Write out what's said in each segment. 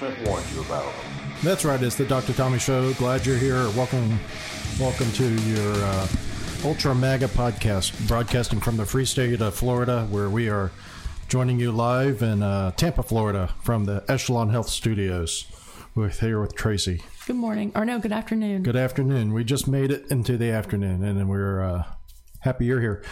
establishment warned you about. That's right. It's the Dr. Tommy Show. Glad you're here. Welcome, welcome to your uh, Ultra MAGA podcast, broadcasting from the free state of Florida, where we are joining you live in uh, Tampa, Florida, from the Echelon Health Studios. With here with Tracy. Good morning, or no, good afternoon. Good afternoon. We just made it into the afternoon, and we're uh, happy you're here.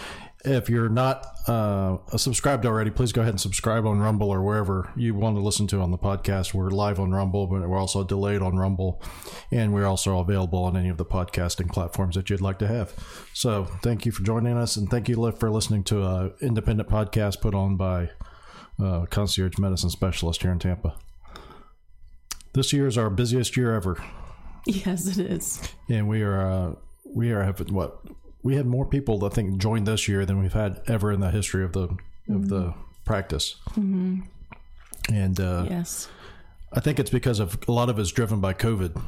If you're not uh, subscribed already, please go ahead and subscribe on Rumble or wherever you want to listen to on the podcast. We're live on Rumble, but we're also delayed on Rumble, and we're also available on any of the podcasting platforms that you'd like to have. So, thank you for joining us, and thank you for listening to an independent podcast put on by uh, concierge medicine specialist here in Tampa. This year is our busiest year ever. Yes, it is. And we are uh, we are having what we had more people I think join this year than we've had ever in the history of the mm-hmm. of the practice. Mm-hmm. And uh, yes, I think it's because of a lot of it's driven by COVID.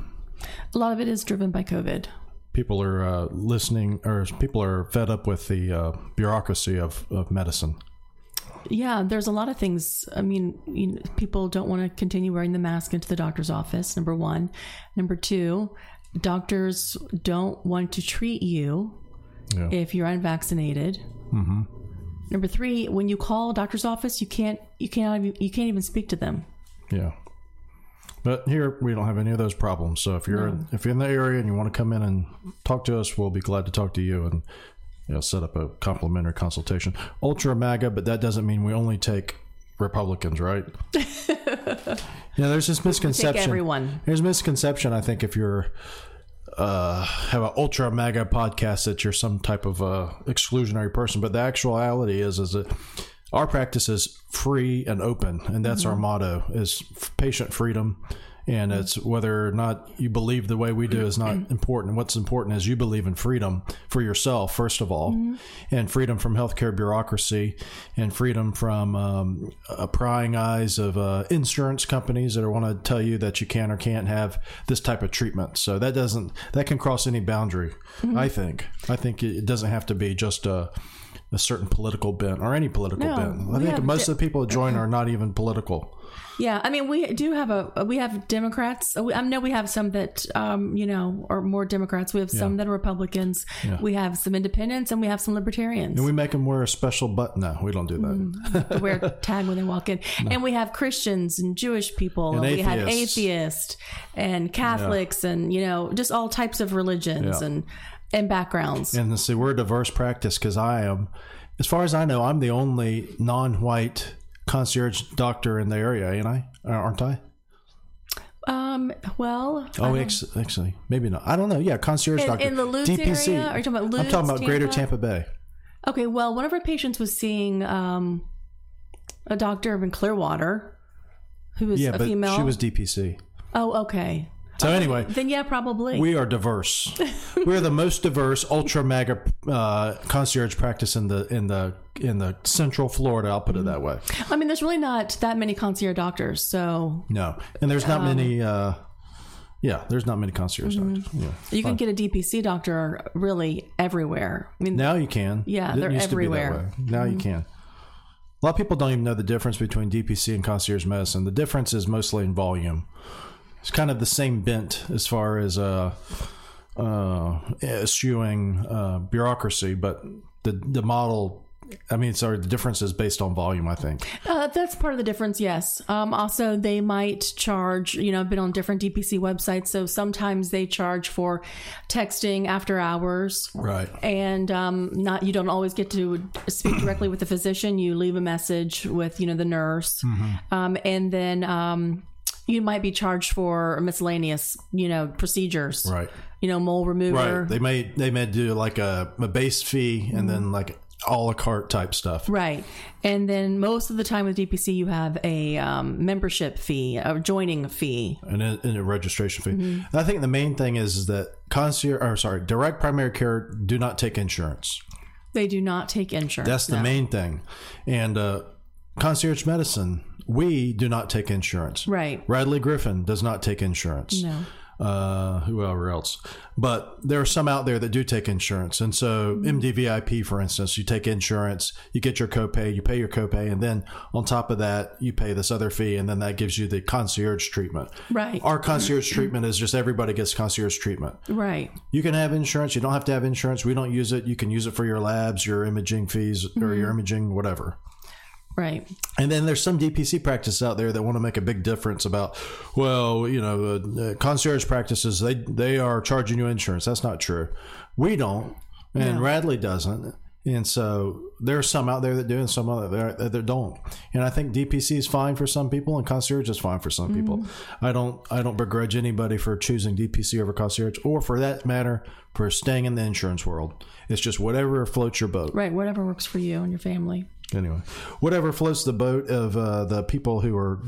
A lot of it is driven by COVID. People are uh, listening, or people are fed up with the uh, bureaucracy of, of medicine. Yeah, there's a lot of things. I mean, you know, people don't want to continue wearing the mask into the doctor's office. Number one. Number two, doctors don't want to treat you yeah. if you're unvaccinated. Mm-hmm. Number three, when you call a doctor's office, you can't you can't even, you can't even speak to them. Yeah. But here we don't have any of those problems. So if you're no. if you're in the area and you want to come in and talk to us, we'll be glad to talk to you and you know set up a complimentary consultation. Ultra MAGA, but that doesn't mean we only take Republicans, right? yeah, there's this misconception. everyone. There's misconception. I think if you're uh, have an ultra MAGA podcast that you're some type of uh, exclusionary person, but the actuality is is that our practice is free and open, and that's mm-hmm. our motto: is patient freedom and it's whether or not you believe the way we do is not important. What's important is you believe in freedom for yourself, first of all, mm-hmm. and freedom from healthcare bureaucracy, and freedom from um, uh, prying eyes of uh, insurance companies that want to tell you that you can or can't have this type of treatment. So that doesn't that can cross any boundary. Mm-hmm. I think. I think it doesn't have to be just a a certain political bent or any political no, bent. I think most di- of the people that join are not even political. Yeah, I mean, we do have a we have Democrats. I know we have some that um, you know are more Democrats. We have some yeah. that are Republicans. Yeah. We have some Independents, and we have some Libertarians. And we make them wear a special button. No, we don't do that. Mm, wear a tag when they walk in. No. And we have Christians and Jewish people. And, and we have atheists and Catholics, yeah. and you know, just all types of religions and and backgrounds. And see, we're a diverse practice because I am, as far as I know, I'm the only non-white concierge doctor in the area, ain't I? Uh, aren't I? Um. Well. Oh, ex- actually, maybe not. I don't know. Yeah, concierge in, doctor. In the Lourdes DPC. area? Are you talking about I'm talking about Tampa? Greater Tampa Bay. Okay. Well, one of our patients was seeing um, a doctor in Clearwater, who was yeah, a but female. She was DPC. Oh, okay. So anyway, then yeah, probably we are diverse. We're the most diverse ultra MAGA uh, concierge practice in the in the in the Central Florida. I'll put it that way. I mean, there's really not that many concierge doctors, so no, and there's not um, many. Uh, yeah, there's not many concierge mm-hmm. doctors. Yeah, you can get a DPC doctor really everywhere. I mean, now you can. Yeah, it they're everywhere. Now mm-hmm. you can. A lot of people don't even know the difference between DPC and concierge medicine. The difference is mostly in volume it's kind of the same bent as far as uh, uh, eschewing uh, bureaucracy, but the the model. I mean, sorry, the difference is based on volume. I think uh, that's part of the difference. Yes. Um, also, they might charge. You know, I've been on different DPC websites, so sometimes they charge for texting after hours. Right. And um, not you don't always get to speak directly with the physician. You leave a message with you know the nurse, mm-hmm. um, and then um, you might be charged for miscellaneous, you know, procedures. Right. You know, mole remover. Right. They may they may do like a, a base fee and mm-hmm. then like a la carte type stuff. Right. And then most of the time with DPC, you have a um, membership fee, a joining fee, and a, and a registration fee. Mm-hmm. I think the main thing is, is that concierge, or sorry, direct primary care do not take insurance. They do not take insurance. That's the no. main thing. And uh, concierge medicine we do not take insurance. Right. Radley Griffin does not take insurance. No. uh, whoever else. But there are some out there that do take insurance. And so MDVIP, for instance, you take insurance, you get your copay, you pay your copay, and then on top of that, you pay this other fee, and then that gives you the concierge treatment. Right. Our concierge treatment is just everybody gets concierge treatment. Right. You can have insurance. You don't have to have insurance. We don't use it. You can use it for your labs, your imaging fees, or your imaging, whatever. Right. And then there's some DPC practices out there that want to make a big difference about, well, you know, uh, uh, concierge practices they they are charging you insurance. That's not true. We don't, and No. Radley doesn't. And so there's some out there that do, and some other that, that don't. And I think DPC is fine for some people, and concierge is fine for some people. I don't I don't begrudge anybody for choosing DPC over concierge, or for that matter, for staying in the insurance world. It's just whatever floats your boat Right. Whatever works for you and your family. Anyway, whatever floats the boat of uh, the people who are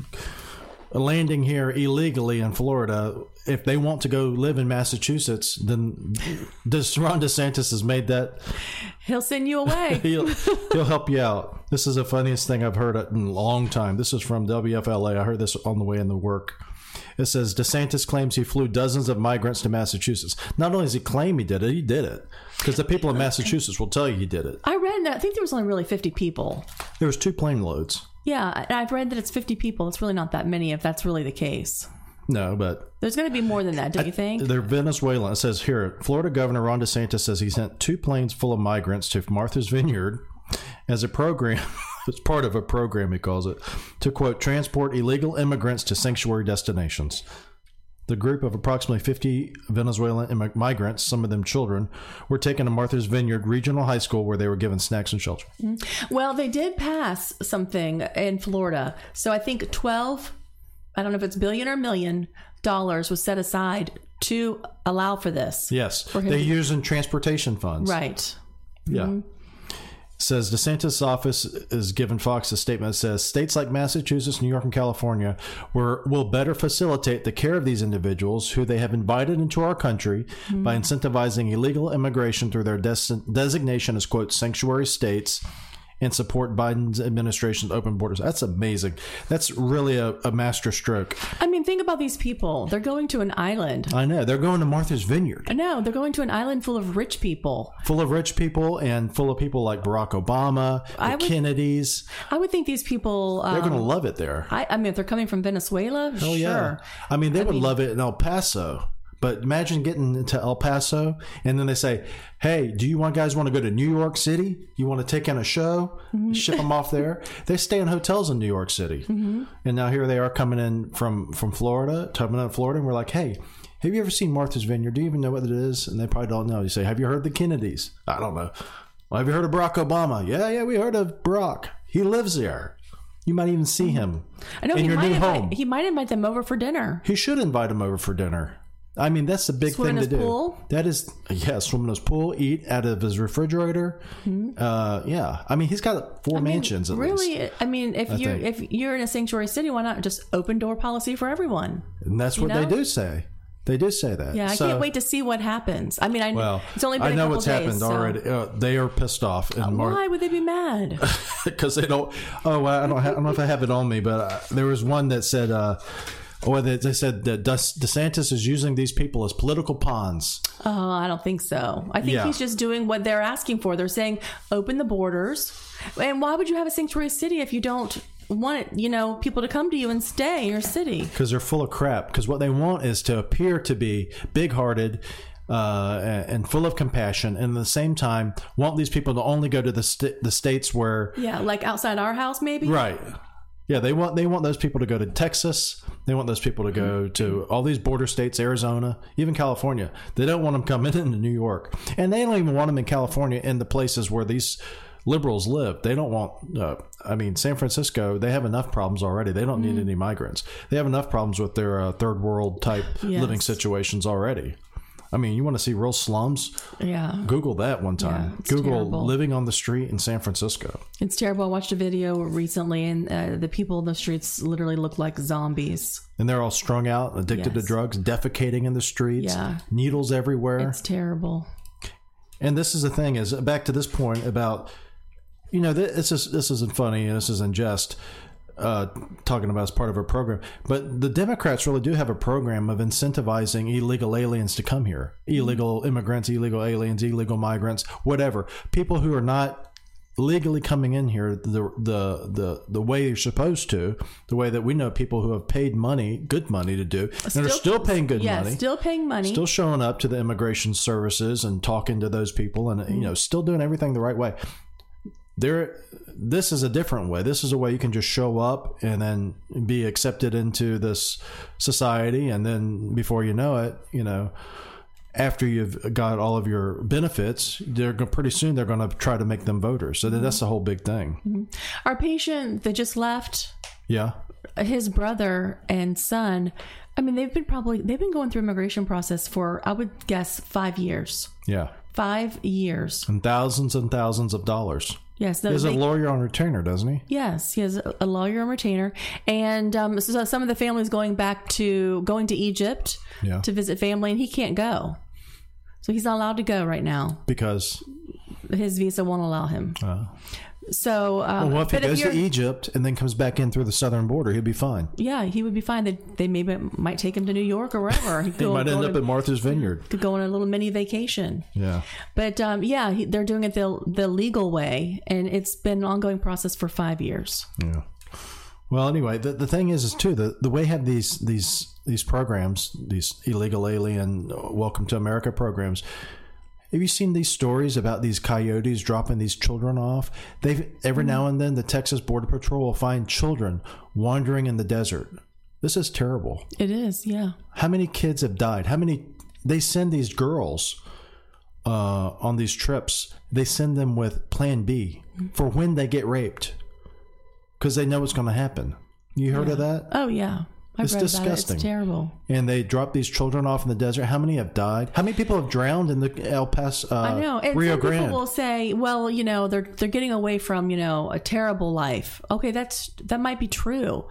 landing here illegally in Florida, if they want to go live in Massachusetts, then this Ron DeSantis has made that He'll send you away. he'll he'll help you out. This is the funniest thing I've heard in a long time. This is from WFLA. I heard this on the way in the work. It says DeSantis claims he flew dozens of migrants to Massachusetts. Not only does he claim he did it, he did it because the people in Massachusetts will tell you he did it. I read that. I think there was only really 50 people. There was two plane loads. Yeah. and I've read that it's 50 people. It's really not that many if that's really the case. No, but There's going to be more than that, don't you think? They're Venezuelan. It says here, Florida Governor Ron DeSantis says he sent two planes full of migrants to Martha's Vineyard as a program. It's part of a program, he calls it, to quote, transport illegal immigrants to sanctuary destinations. The group of approximately 50 Venezuelan immi- migrants, some of them children, were taken to Martha's Vineyard Regional High School where they were given snacks and shelter. Mm-hmm. Well, they did pass something in Florida. So I think 12, I don't know if it's billion or million dollars was set aside to allow for this. Yes, they use in transportation funds. Right. Yeah. Mm-hmm. Says DeSantis' office is given Fox a statement that says states like Massachusetts, New York, and California were, will better facilitate the care of these individuals who they have invited into our country by mm-hmm. incentivizing illegal immigration through their des- designation as, quote, sanctuary states and support Biden's administration's open borders. That's amazing. That's really a, a master stroke. I mean, think about these people. They're going to an island. I know. They're going to Martha's Vineyard. I know. they're going to an island full of rich people. Full of rich people and full of people like Barack Obama, the I would- Kennedys. I would think these people. They're Um, going to love it there. I, I mean, if they're coming from Venezuela, Oh sure. yeah. I mean, they would love it in El Paso. But imagine getting into El Paso and then they say, "Hey, do you want guys want to go to New York City? You want to take in a show? Mm-hmm. Ship them off there." They stay in hotels in New York City, mm-hmm. and now here they are coming in from from Florida, coming in Florida, and we're like, "Hey." Have you ever seen Martha's Vineyard? Do you even know what it is? And they probably don't know. You say, Have you heard the Kennedys? I don't know. Well, have you heard of Barack Obama? Yeah, yeah, we heard of Barack. He lives there. You might even see mm-hmm. him I know in he your might new invite, home. He might invite them over for dinner. He should invite them over for dinner. I mean, that's the big Swim in thing to his do. That is, yeah, swim in his pool, eat out of his refrigerator. Uh, yeah, I mean, he's got four mansions at least, Really, I mean, if you're think. if you're in a sanctuary city, why not just open door policy for everyone? and that's what know? they do say. They do say that. Yeah, I So- can't wait to see what happens. I mean, I Well, it's only been I know what's days, happened so- already. Uh, they are pissed off, and Mark Why would they be mad? because they don't. Oh, I don't. Have, I don't know if I have it on me, but uh, there was one that said, "Oh, they, they said that DeSantis is using these people as political pawns." Oh, I don't think so. I think Yeah. he's just doing what they're asking for. They're saying open the borders. And why would you have a sanctuary city if you don't want you know people to come to you and stay in your city? because they're full of crap. Because what they want is to appear to be big-hearted uh, and and full of compassion, and at the same time want these people to only go to the st- the states where Yeah, like outside our house, maybe. right. Yeah, they want they want those people to go to Texas. They want those people to go to all these border states, Arizona, even California. They don't want them coming into New York, and they don't even want them in California in the places where these liberals live. They don't want. Uh, I mean, San Francisco. They have enough problems already. They don't need any migrants. They have enough problems with their uh, third world type Yes. living situations already. I mean, you want to see real slums? Yeah, Google that one time. Yeah, Google terrible. living on the street in San Francisco. it's terrible. I watched a video recently, and uh, the people in the streets literally look like zombies. And they're all strung out, addicted to drugs, defecating in the streets, Yeah. needles everywhere. It's terrible. and this is the thing is back to this point about, you know, this is this isn't funny. This isn't jest. Uh, talking about as part of a program. But the Democrats really do have a program of incentivizing illegal aliens to come here, illegal immigrants, illegal aliens, illegal migrants, whatever. People who are not legally coming in here the the the the way you're supposed to, the way that we know people who have paid money, good money to do, and are still paying good yeah, money. still paying money. Still showing up to the immigration services and talking to those people, and you know, still doing everything the right way. There, this is a different way. This is a way you can just show up and then be accepted into this society, and then before you know it, you know, after you've got all of your benefits, they're pretty soon they're going to try to make them voters. So that's the whole big thing. Mm-hmm. Our patient that just left, Yeah, his brother and son, I mean, they've been probably they've been going through immigration process for I would guess five years. yeah, Five years. and thousands and thousands of dollars. Yes. Has a lawyer on retainer, doesn't he? Yes, he has a lawyer on retainer, and um, so some of the families going back to going to Egypt Yeah. to visit family, and he can't go, so he's not allowed to go right now. Because His visa won't allow him. uh, So, um, well, if he but if goes to Egypt and then comes back in through the southern border, he'll be fine. yeah, he would be fine. They, they maybe might take him to New York or wherever. He go, might end up a, at Martha's Vineyard. could go on a little mini vacation. Yeah. But um, yeah, he, they're doing it the the legal way, and it's been an ongoing process for five years. Yeah. Well, anyway, the, the thing is, is too the the way have these these these programs, these illegal alien uh, welcome to America programs. Have you seen these stories about these coyotes dropping these children off? They've every now and then the Texas Border Patrol will find children wandering in the desert. This is terrible. It is, yeah. How many kids have died? How many? They send these girls uh, on these trips. They send them with Plan B for when they get raped, because they know what's going to happen. You heard of that? Oh yeah, I've It's disgusting. it. It's terrible. And they drop these children off in the desert. How many have died? How many people have drowned in the El Paso, uh, I know. And Rio some Grande? people will say, "Well, you know, they're they're getting away from you know a terrible life." Okay, that's that might be true,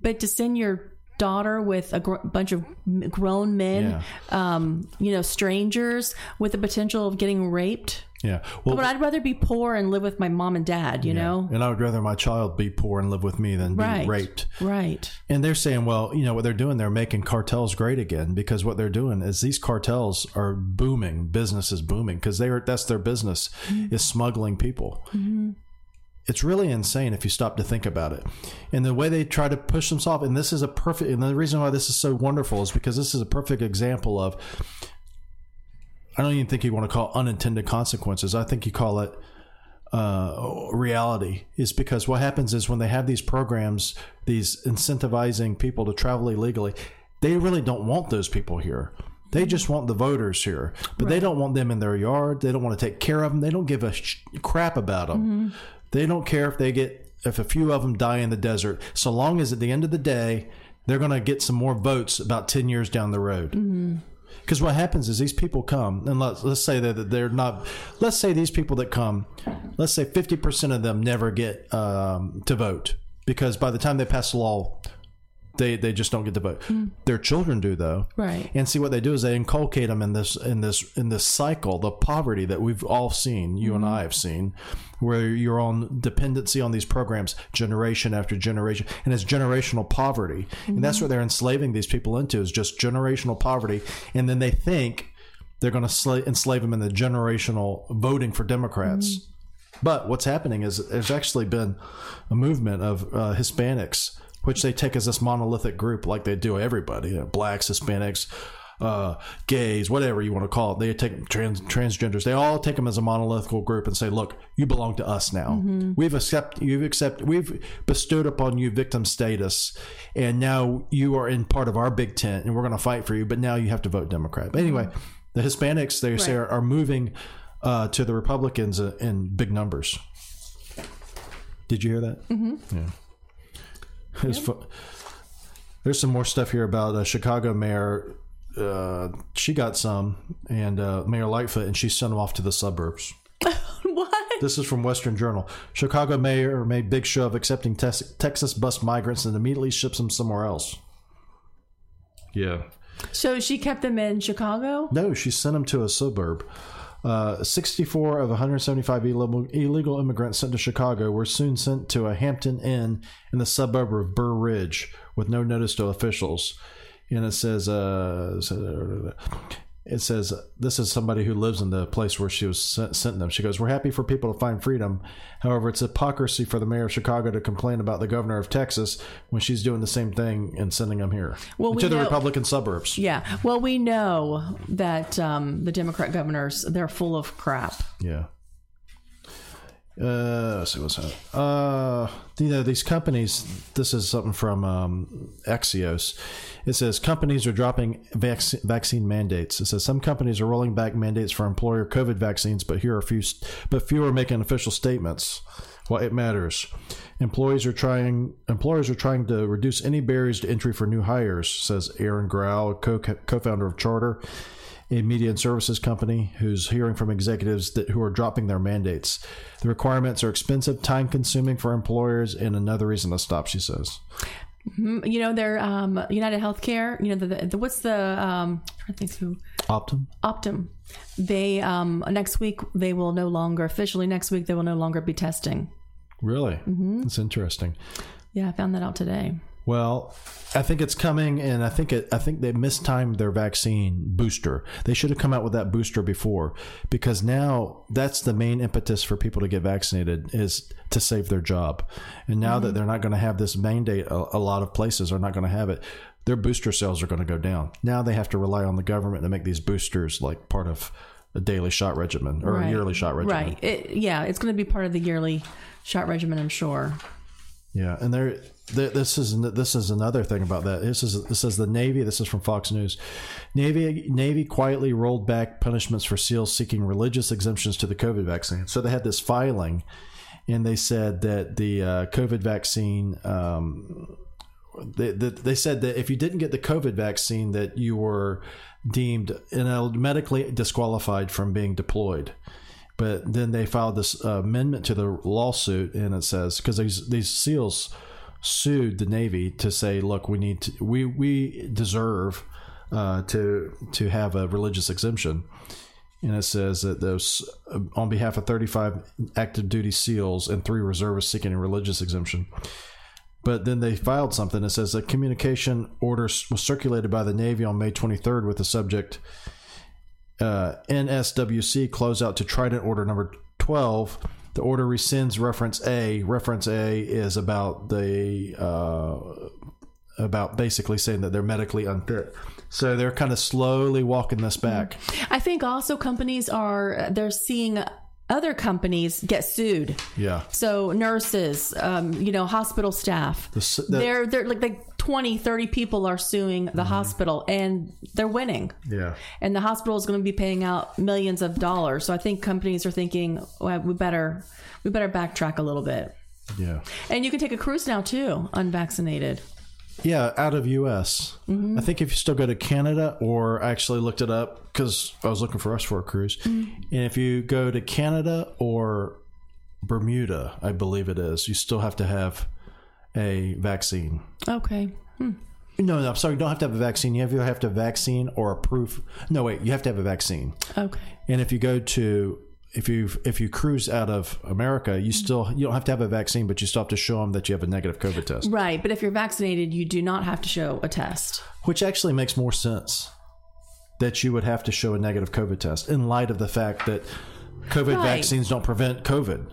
but to send your daughter with a gr- bunch of grown men, um, you know, strangers with the potential of getting raped. Yeah. Well, But I'd rather be poor and live with my mom and dad. You know, and I would rather my child be poor and live with me than be right? raped. Right. And they're saying, well, you know what they're doing? They're making cartels great again because what they're doing is these cartels are booming. Business is booming because they are that's their business mm-hmm. is smuggling people. Mm-hmm. It's really insane if you stop to think about it. And the way they try to push themselves, and this is a perfect, and the reason why this is so wonderful is because this is a perfect example of. I don't even think you want to call it unintended consequences. I think you call it uh, reality is because what happens is when they have these programs, these incentivizing people to travel illegally, they really don't want those people here. They just want the voters here, but they don't want them in their yard. They don't want to take care of them. They don't give a sh- crap about them. They don't care if they get if a few of them die in the desert, so long as at the end of the day they're going to get some more votes about ten years down the road. Because what happens is these people come, and let's, let's say that they're not, let's say these people that come, let's say 50% of them never get um, to vote. Because by the time they pass the law, they, they just don't get the vote. Hmm. Their children do though. Right. And see what they do is they inculcate them in this in this in this cycle, the poverty that we've all seen, you and hmm. I have seen, where you're on dependency on these programs generation after generation, and it's generational poverty, and that's hmm. what they're enslaving these people into is just generational poverty, and then they think they're going to sla- enslave them in the generational voting for Democrats. But what's happening is there's actually been a movement of uh, Hispanics, which they take as this monolithic group, like they do everybody, you know, blacks, Hispanics, uh, gays, whatever you want to call it. They take trans transgenders. They all take them as a monolithic group and say, "Look, you belong to us now. We've accept you've accept we've bestowed upon you victim status, and now you are in part of our big tent, and we're going to fight for you. But now you have to vote Democrat. But anyway, the Hispanics they say are, are moving uh, to the Republicans in big numbers. Did you hear that? Mm-hmm. Yeah. It's fu- There's some more stuff here about uh, Chicago mayor. Uh, she got some, and uh, Mayor Lightfoot, and she sent them off to the suburbs. what? This is from Western Journal. Chicago mayor made big show of accepting tes- Texas bus migrants and immediately ships them somewhere else. Yeah. So she kept them in Chicago. No, she sent them to a suburb. Uh, 64 of 175 illegal, illegal immigrants sent to Chicago were soon sent to a Hampton Inn in the suburb of Burr Ridge with no notice to officials. And it says, uh, it says this is somebody who lives in the place where she was sent, sent them. She goes, "We're happy for people to find freedom. However, it's hypocrisy for the mayor of Chicago to complain about the governor of Texas when she's doing the same thing and sending them here Well, we to the know- Republican suburbs." Yeah. Well, we know that um, the Democrat governors they're full of crap. Yeah. Uh, let's see what's that. Uh, you know these companies. This is something from um, Axios. It says companies are dropping vac- vaccine mandates. It says some companies are rolling back mandates for employer COVID vaccines, but here are few, but few are making official statements. Well, it matters. Employees are trying. Employers are trying to reduce any barriers to entry for new hires, says Erin Grau, co- co-founder of Charter a media and services company who's hearing from executives that who are dropping their mandates. The requirements are expensive, time consuming for employers, and another reason to stop. She says. You know, they're um, United Healthcare. You know, the, the what's the um, to think who Optum. Optum. They um, next week they will no longer officially next week they will no longer be testing. Really, mm-hmm. that's interesting. Yeah, I found that out today. Well, I think it's coming, and I think it. I think they mistimed their vaccine booster. They should have come out with that booster before, because now that's the main impetus for people to get vaccinated is to save their job. And now that mm-hmm. they're not going to have this mandate, a, a lot of places are not going to have it. Their booster sales are going to go down. Now they have to rely on the government to make these boosters like part of a daily shot regimen or a yearly shot regimen. Right. It, yeah, it's going to be part of the yearly shot regimen, I'm sure. Yeah, and there, th- this is this is another thing about that. This is this is the Navy. This is from Fox News. Navy Navy quietly rolled back punishments for SEALs seeking religious exemptions to the COVID vaccine. So they had this filing, and they said that the uh, COVID vaccine. Um, they, they, they said that if you didn't get the COVID vaccine, that you were deemed medically disqualified from being deployed. But then they filed this uh, amendment to the lawsuit, and it says because these these SEALs sued the Navy to say, look, we need to, we we deserve uh, to to have a religious exemption, and it says that those on behalf of 35 active duty SEALs and three reservists seeking a religious exemption. But then they filed something that says a communication order was circulated by the Navy on May 23rd with the subject uh, NSWC closeout to Trident Order number 12. The order rescinds reference A. Reference A is about the uh, about basically saying that they're medically unfit. So they're kind of slowly walking this back. I think also companies are they're seeing other companies get sued. Yeah. So nurses, um, you know, hospital staff. The the- they're they're like like 20, 30 people are suing the hospital and they're winning. Yeah. And the hospital is going to be paying out millions of dollars. So I think companies are thinking, well, we better we better backtrack a little bit. Yeah. And you can take a cruise now too, unvaccinated. Yeah, out of US. Mm-hmm. I think if you still go to Canada, or I actually looked it up because I was looking for us for a cruise. Mm-hmm. And if you go to Canada or Bermuda, I believe it is, you still have to have a vaccine. Okay. No, no, I'm sorry, you don't have to have a vaccine. You either have to have a vaccine or a proof. No, wait, you have to have a vaccine. Okay. And if you go to if you if you cruise out of America, you still you don't have to have a vaccine, but you still have to show them that you have a negative COVID test, Right. But if you're vaccinated, you do not have to show a test. which actually makes more sense. That you would have to show a negative COVID test in light of the fact that COVID Right. vaccines don't prevent COVID.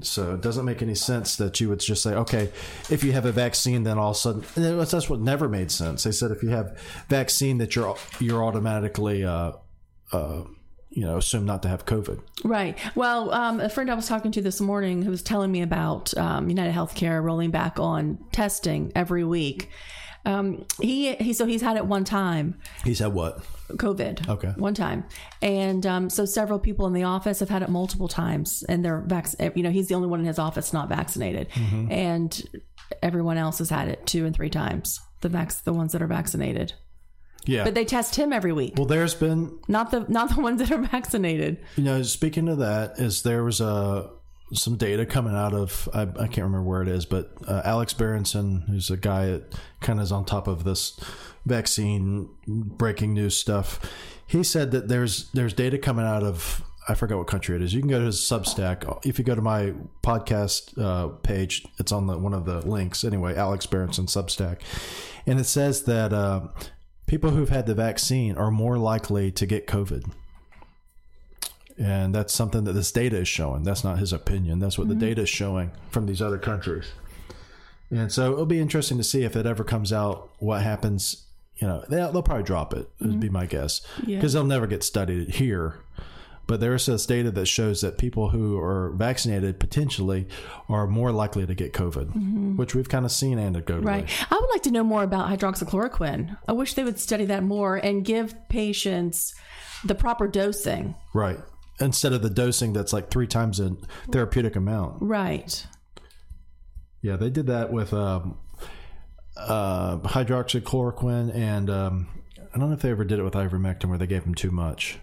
So it doesn't make any sense that you would just say, okay, if you have a vaccine, then all of a sudden that's what never made sense. They said if you have vaccine, that you're you're automatically, uh, uh, you know, assume not to have COVID. Right. Well, um, a friend I was talking to this morning who was telling me about um, United Healthcare rolling back on testing every week. Um, he he so he's had it one time, He said what? COVID. Okay. One time, and um, so several people in the office have had it multiple times, and they're vac- You know, he's the only one in his office not vaccinated, Mm-hmm. and everyone else has had it two and three times. The vac- the ones that are vaccinated, Yeah. but they test him every week, well, there's been not the not the ones that are vaccinated. You know, speaking of that, is there was a some data coming out of I, I can't remember where it is, but uh, Alex Berenson, who's a guy that kind of is on top of this vaccine breaking news stuff, he said that there's there's data coming out of I forgot what country it is. You can go to his Substack. If you go to my podcast uh, page, it's on the one of the links. Anyway, Alex Berenson Substack, and it says that uh, people who've had the vaccine are more likely to get COVID. And that's something that this data is showing. That's not his opinion. That's what the mm-hmm. data is showing from these other countries. And so it'll be interesting to see if it ever comes out what happens. You know, they'll, they'll probably drop it, would mm-hmm. be my guess. Yeah. Because they'll never get studied here. But there is this data that shows that people who are vaccinated potentially are more likely to get COVID, which we've kind of seen anecdotally. Right. I would like to know more about hydroxychloroquine. I wish they would study that more and give patients the proper dosing. Right. Instead of the dosing that's like three times a therapeutic amount. Right. Yeah, they did that with um, uh, hydroxychloroquine, and um, I don't know if they ever did it with ivermectin where they gave them too much.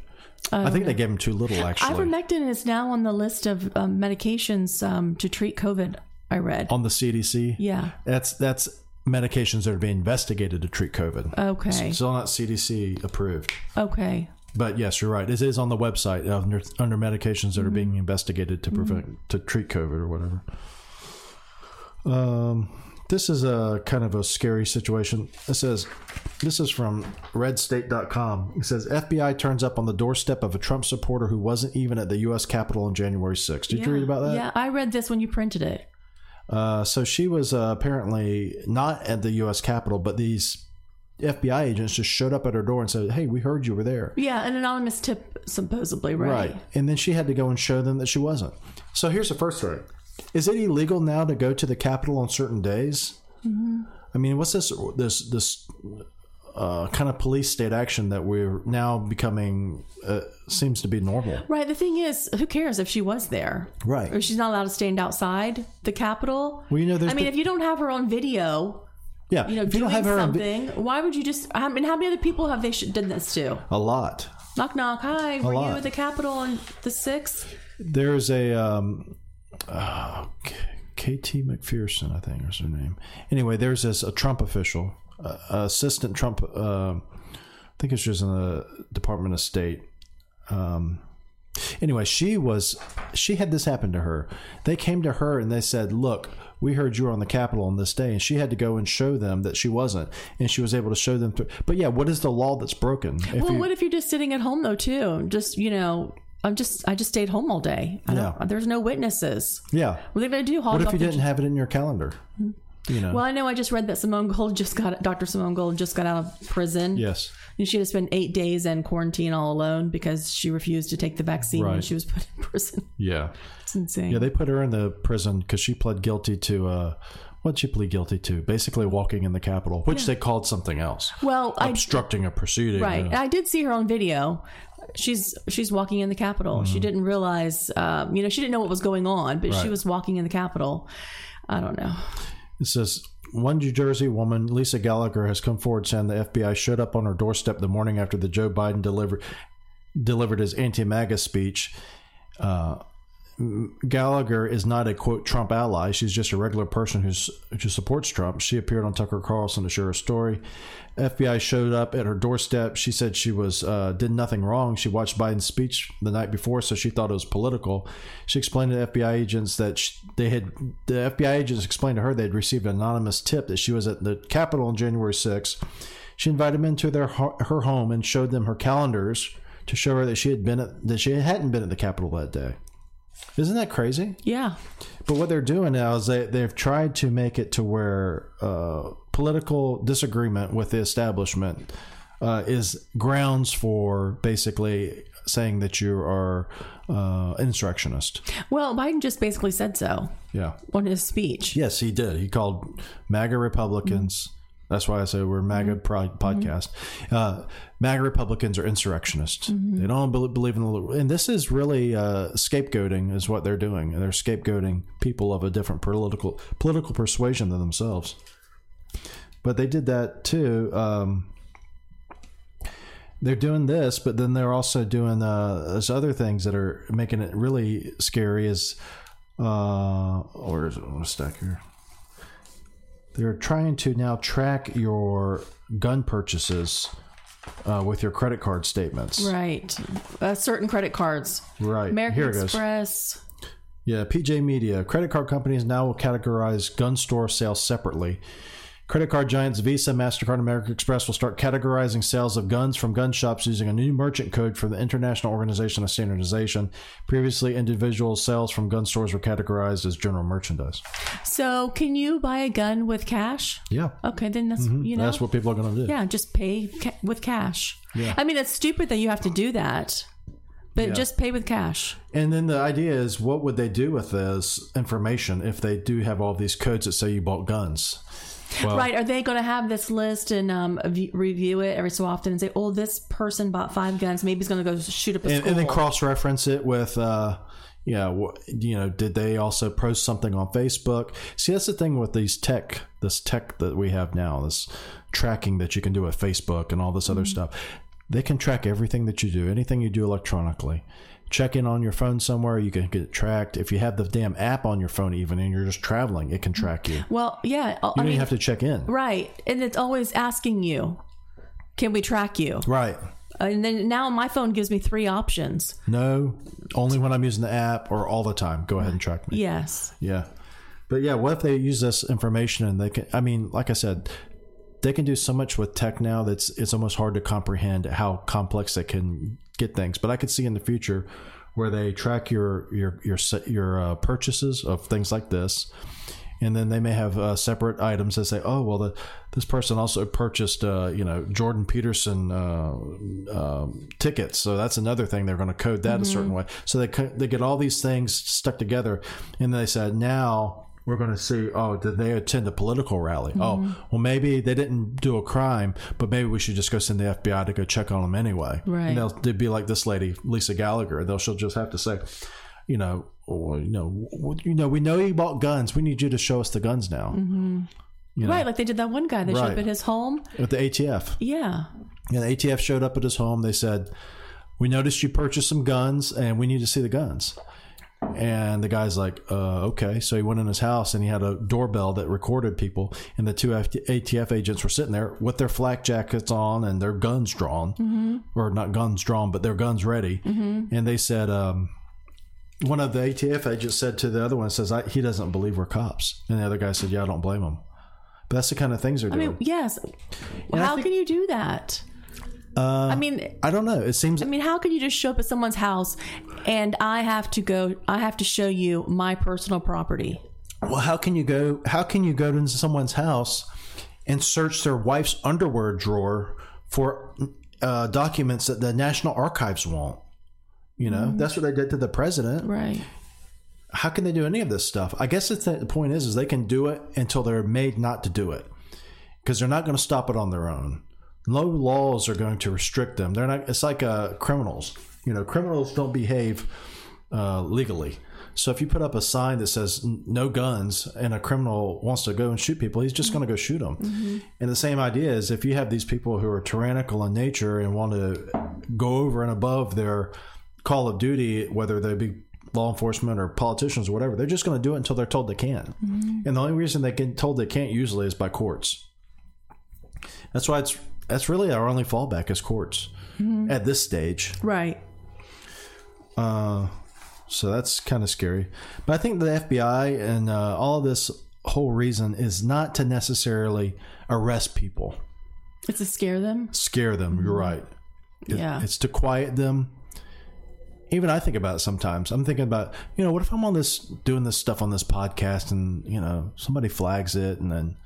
I think they gave him too little, actually. Ivermectin is now on the list of um, medications um, to treat COVID. I read. on the CDC. Yeah. That's that's medications that are being investigated to treat COVID. Okay. Still not CDC approved. Okay. But yes, you're right. It is on the website under, under medications that are being investigated to prevent to treat COVID or whatever. Um, this is a kind of a scary situation. It says this is from redstate.com. It says FBI turns up on the doorstep of a Trump supporter who wasn't even at the U.S. Capitol on January 6th. Did you read about that? Yeah, I read this when you printed it. Uh, so she was uh, apparently not at the U.S. Capitol, but these FBI agents just showed up at her door and said, "Hey, we heard you were there." Yeah, an anonymous tip, supposedly, right? Right. And then she had to go and show them that she wasn't. So here's the first thing: Is it illegal now to go to the Capitol on certain days? I mean, what's this this this uh, kind of police state action that we're now becoming uh, seems to be normal? Right. The thing is, who cares if she was there? Right. Or she's not allowed to stand outside the Capitol. Well, you know, there's I mean, the- if you don't have her on video, yeah. you know, if you doing don't have her vi- something, why would you just? I mean, how many other people have they sh- done this to? a lot. Knock, knock. Hi, were lot. you at the Capitol on the sixth? There's a um, uh, KT McPherson, I think is her name. Anyway, there's this a Trump official, uh, assistant Trump. Uh, I think it's just in the Department of State. Um, anyway, she was she had this happen to her. They came to her and they said, "Look, we heard you were on the Capitol on this day," and she had to go and show them that she wasn't, and she was able to show them. Through. But yeah, what is the law that's broken? Well, you- what if you're just sitting at home though, too? Just you know, I'm just I just stayed home all day. I don't, Yeah. There's no witnesses. yeah, What are they going to do? Haul what if you didn't have it in your calendar? You know. Well, I know I just read that Simone Gold just got Dr. Simone Gold just got out of prison. yes. And she had to spend eight days in quarantine all alone because she refused to take the vaccine when she was put in prison. Yeah. It's insane. Yeah, they put her in the prison because she pled guilty to uh, what'd she plead guilty to? Basically, walking in the Capitol, which they called something else, well, obstructing a proceeding. right. I did see her on video. She's she's walking in the Capitol. Mm-hmm. She didn't realize, um, you know, she didn't know what was going on, but she was walking in the Capitol. I don't know. It says one New Jersey woman, Lisa Gallagher, has come forward saying the FBI showed up on her doorstep the morning after the Joe Biden delivered delivered his anti-MAGA speech. Uh, Gallagher is not a quote Trump ally. She's just a regular person who's who supports Trump. She appeared on Tucker Carlson to share her story. FBI showed up at her doorstep. She said she was uh, did nothing wrong. She watched Biden's speech the night before, so she thought it was political. She explained to FBI agents that sh they had the FBI agents explained to her they had received an anonymous tip that she was at the Capitol on January 6th. She invited them into their her home and showed them her calendars to show her that she had been at, that she hadn't been at the Capitol that day. Isn't that crazy? Yeah. But what they're doing now is they they've tried to make it to where uh, political disagreement with the establishment uh, is grounds for basically saying that you are uh, insurrectionist. Well, Biden just basically said so Yeah. on his speech. Yes, he did. He called MAGA Republicans. That's why I say we're MAGA pro- podcast. Uh, MAGA Republicans are insurrectionists. They don't bel- believe in the and this is really uh, scapegoating is what they're doing. They're scapegoating people of a different political political persuasion than themselves. But they did that too. Um, they're doing this, but then they're also doing uh, those other things that are making it really scary. Is Uh, or is it on a stack here? They're trying to now track your gun purchases uh, with your credit card statements. Right. Uh, certain credit cards. Right. American Here it goes. Express. Yeah, PJ Media. Credit card companies now will categorize gun store sales separately. Credit card giants Visa, MasterCard, and American Express will start categorizing sales of guns from gun shops using a new merchant code for the International Organization of Standardization. Previously, individual sales from gun stores were categorized as general merchandise. So, can you buy a gun with cash? Yeah. Okay, then that's mm-hmm. you know That's what people are going to do. yeah, just pay ca- with cash. Yeah. I mean, it's stupid that you have to do that, but Yeah. just pay with cash. And then the idea is what would they do with this information if they do have all these codes that say you bought guns? Well, Right? Are they going to have this list and um, review it every so often and say, "Oh, this person bought five guns. Maybe he's going to go shoot up a and, school." and then cross reference it with uh yeah you know did they also post something on facebook see that's the thing with these tech this tech that we have now this tracking that you can do with facebook and all this other stuff they can track everything that you do anything you do electronically check in on your phone somewhere you can get tracked if you have the damn app on your phone even and you're just traveling it can track you you well, yeah. I don't mean, even have to check in right, and it's always asking you, "Can we track you?" right And then now my phone gives me three options. no only when i'm using the app or all the time go ahead and track me Yes. Yeah. But yeah, what if they use this information and they can I mean, like I said, they can do so much with tech now that's it's almost hard to comprehend how complex they can get things. But I could see in the future where they track your your your your uh, purchases of things like this. And then they may have uh, separate items that say, "Oh, well, the, this person also purchased, uh, you know, Jordan Peterson uh, um, tickets, so that's another thing they're going to code that a certain way." So they they get all these things stuck together, and they said, "Now we're going to see, oh, did they attend a political rally? Oh, mm-hmm. well, maybe they didn't do a crime, but maybe we should just go send the FBI to go check on them anyway. Right. And they'll they'd be like this lady, Lisa Gallagher. They'll she'll just have to say, you know, or, you know, w- you know, we know you bought guns. We need you to show us the guns now. Mm-hmm. You know, Right, like they did that one guy. They showed up at his home. With the ATF. Yeah. And the ATF showed up at his home. They said, "We noticed you purchased some guns, and we need to see the guns." And the guy's like, uh, "Okay." So he went in his house, and he had a doorbell that recorded people. And the two ATF agents were sitting there with their flak jackets on and their guns drawn, or not guns drawn, but their guns ready. And they said, um, one of the ATF agents said to the other one, "says I, he doesn't believe we're cops." And the other guy said, "Yeah, I don't blame him." But that's the kind of things they're I doing. mean, yes. I how think- can you do that? I mean, I don't know. It seems I mean, how can you just show up at someone's house and I have to go? I have to show you my personal property. Well, how can you go? How can you go to someone's house and search their wife's underwear drawer for uh, documents that the National Archives want? You know, that's what they did to the president. Right. How can they do any of this stuff? I guess it's the, the point is, is they can do it until they're made not to do it, because they're not going to stop it on their own. No laws are going to restrict them. They're not. It's like uh, criminals. You know, criminals don't behave uh, legally. So if you put up a sign that says "No guns" and a criminal wants to go and shoot people, he's just going to go shoot them. And the same idea is if you have these people who are tyrannical in nature and want to go over and above their call of duty, whether they be law enforcement or politicians or whatever, they're just going to do it until they're told they can. And the only reason they get told they can't usually is by courts. That's why it's that's really our only fallback is courts mm-hmm. at this stage. Right. Uh, so that's kind of scary. But I think the FBI and uh, all this whole reason is not to necessarily arrest people, It's to scare them. scare them. You're mm-hmm. right. It- Yeah. It's to quiet them. Even I think about it sometimes. I'm thinking about, you know, what if I'm on this, doing this stuff on this podcast and, you know, somebody flags it and then,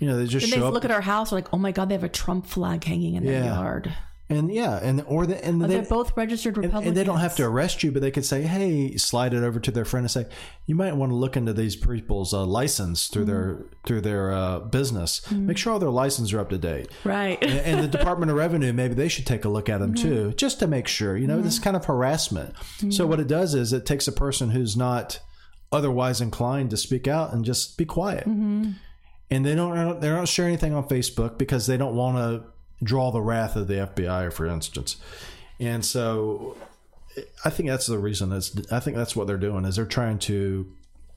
you know, they just And they show up. look at our house like, oh my god, they have a Trump flag hanging in their Yeah. yard. and yeah, and, or the, and oh, they, They're both registered And, Republicans. and they don't have to arrest you, but they could say, "Hey, slide it over to their friend and say, you might want to look into these people's uh, license through their mm. through their uh, business. Mm. Make sure all their licenses are up to date." Right. And, and the Department of Revenue, maybe they should take a look at them mm-hmm. too, just to make sure. You know, this mm-hmm. kind of harassment. Mm-hmm. So what it does is it takes a person who's not otherwise inclined to speak out and just be quiet. And they don't they don't share anything on Facebook because they don't want to draw the wrath of the FBI, for instance. And so I think that's the reason. That's I think that's what they're doing is they're trying to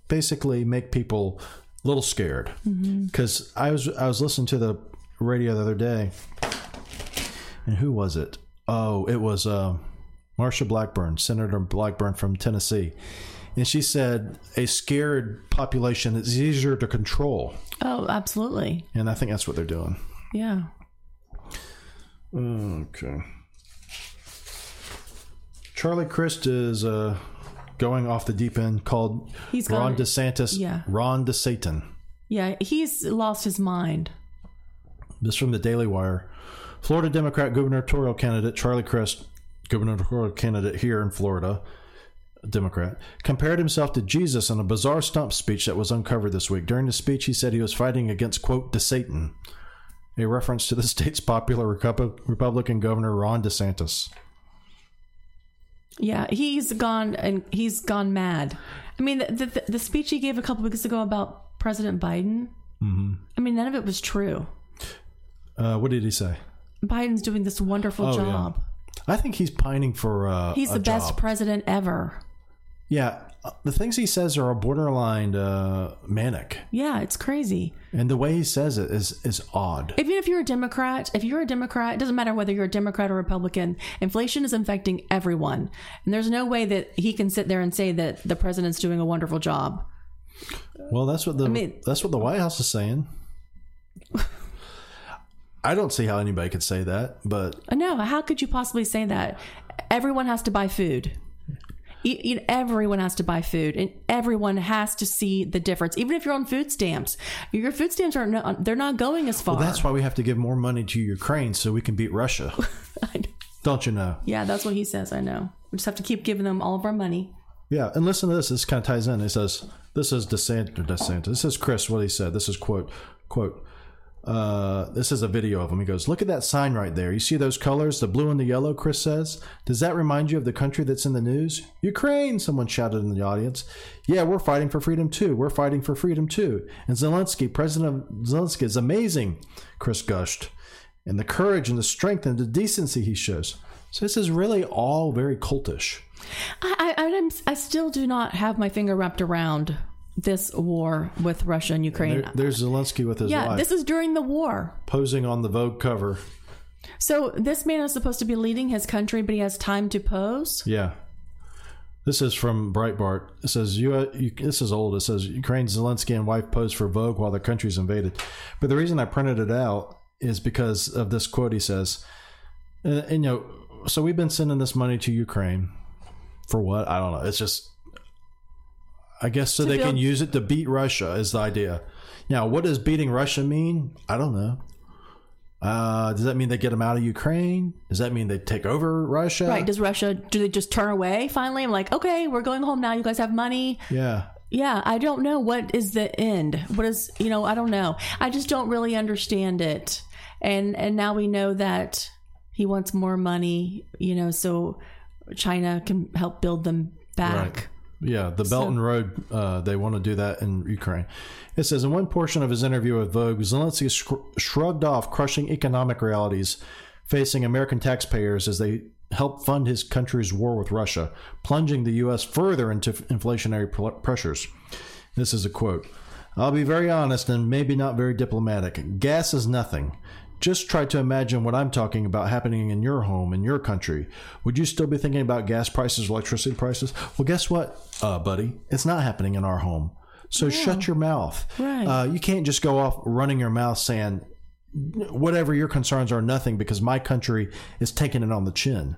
basically make people a little scared. Because I was I was listening to the radio the other day, and who was it? Oh, it was uh, Marsha Blackburn, Senator Blackburn from Tennessee, and she said a scared population is easier to control, Oh, absolutely. and I think that's what they're doing. Yeah. Okay. Charlie Crist is uh, going off the deep end called He's Ron gone- DeSantis. yeah. Ron DeSatan. Yeah. He's lost his mind. This from the Daily Wire. Florida Democrat gubernatorial candidate Charlie Crist, gubernatorial candidate here in Florida, Democrat, compared himself to Jesus in a bizarre stump speech that was uncovered this week. During the speech, he said he was fighting against, quote, DeSatan, a reference to the state's popular Republican governor Ron DeSantis. Yeah, he's gone and he's gone mad. I mean, the the, the speech he gave a couple weeks ago about President Biden. Mm-hmm. I mean, none of it was true. Uh, what did he say? Biden's doing this wonderful Oh, yeah. job. I think he's pining for uh, He's the best job. president ever. Yeah, uh, the things he says are a borderline uh, manic, Yeah, it's crazy. and the way he says it is is odd. Even if you're a Democrat, if you're a Democrat, it doesn't matter whether you're a Democrat or Republican, inflation is infecting everyone. And there's no way that he can sit there and say that the president's doing a wonderful job. Well, that's what the I mean- that's what the White House is saying. I don't see how anybody could say that, but No, how could you possibly say that? Everyone has to buy food. You, you, everyone has to buy food, and everyone has to see the difference. Even if you're on food stamps, your food stamps are not, they're not going as far. that's why we have to give more money to Ukraine so we can beat Russia. don't you know? yeah, that's what he says. I know. We just have to keep giving them all of our money. Yeah, and listen to this. This kind of ties in. He says, "This is DeSantis." DeSantis. This is Crist. What he said. This is quote quote. Uh, this is a video of him. He goes, "Look at that sign right there. You see those colors, the blue and the yellow." Crist says, "Does that remind you of the country that's in the news?" Ukraine. Someone shouted in the audience. Yeah, we're fighting for freedom too. We're fighting for freedom too. And Zelensky, President Zelensky, is amazing. Crist gushed, and the courage and the strength and the decency he shows. So this is really all very cultish. I, I, I still do not have my finger wrapped around this war with Russia and Ukraine. There, there's Zelensky with his yeah, wife. this is during the war. posing on the Vogue cover. So this man is supposed to be leading his country, but he has time to pose. Yeah. This is from Breitbart. It says, you, you, this is old. It says, Ukraine, Zelensky and wife pose for Vogue while their country's invaded. But the reason I printed it out is because of this quote he says. And, and, you know, so we've been sending this money to Ukraine for what? I don't know. It's just, I guess so they can use it to beat Russia is the idea. Now, what does beating Russia mean? I don't know. Uh, does that mean they get them out of Ukraine? Does that mean they take over Russia? Right? Does Russia do they just turn away finally? I'm like, okay, we're going home now. You guys have money. Yeah. Yeah, I don't know what is the end. What is you know? I don't know. I just don't really understand it. And and now we know that he wants more money. You know, so China can help build them back. Right. Yeah, the Belt and Road, uh, they want to do that in Ukraine. It says in one portion of his interview with Vogue, Zelensky sh- shrugged off crushing economic realities facing American taxpayers as they help fund his country's war with Russia, plunging the U.S. further into f- inflationary pl- pressures. This is a quote I'll be very honest and maybe not very diplomatic. Gas is nothing. Just try to imagine what I'm talking about happening in your home, in your country. Would you still be thinking about gas prices, electricity prices? Well, guess what, uh, buddy? It's not happening in our home. So shut your mouth. Right. Uh, you can't just go off running your mouth saying whatever your concerns are nothing because my country is taking it on the chin.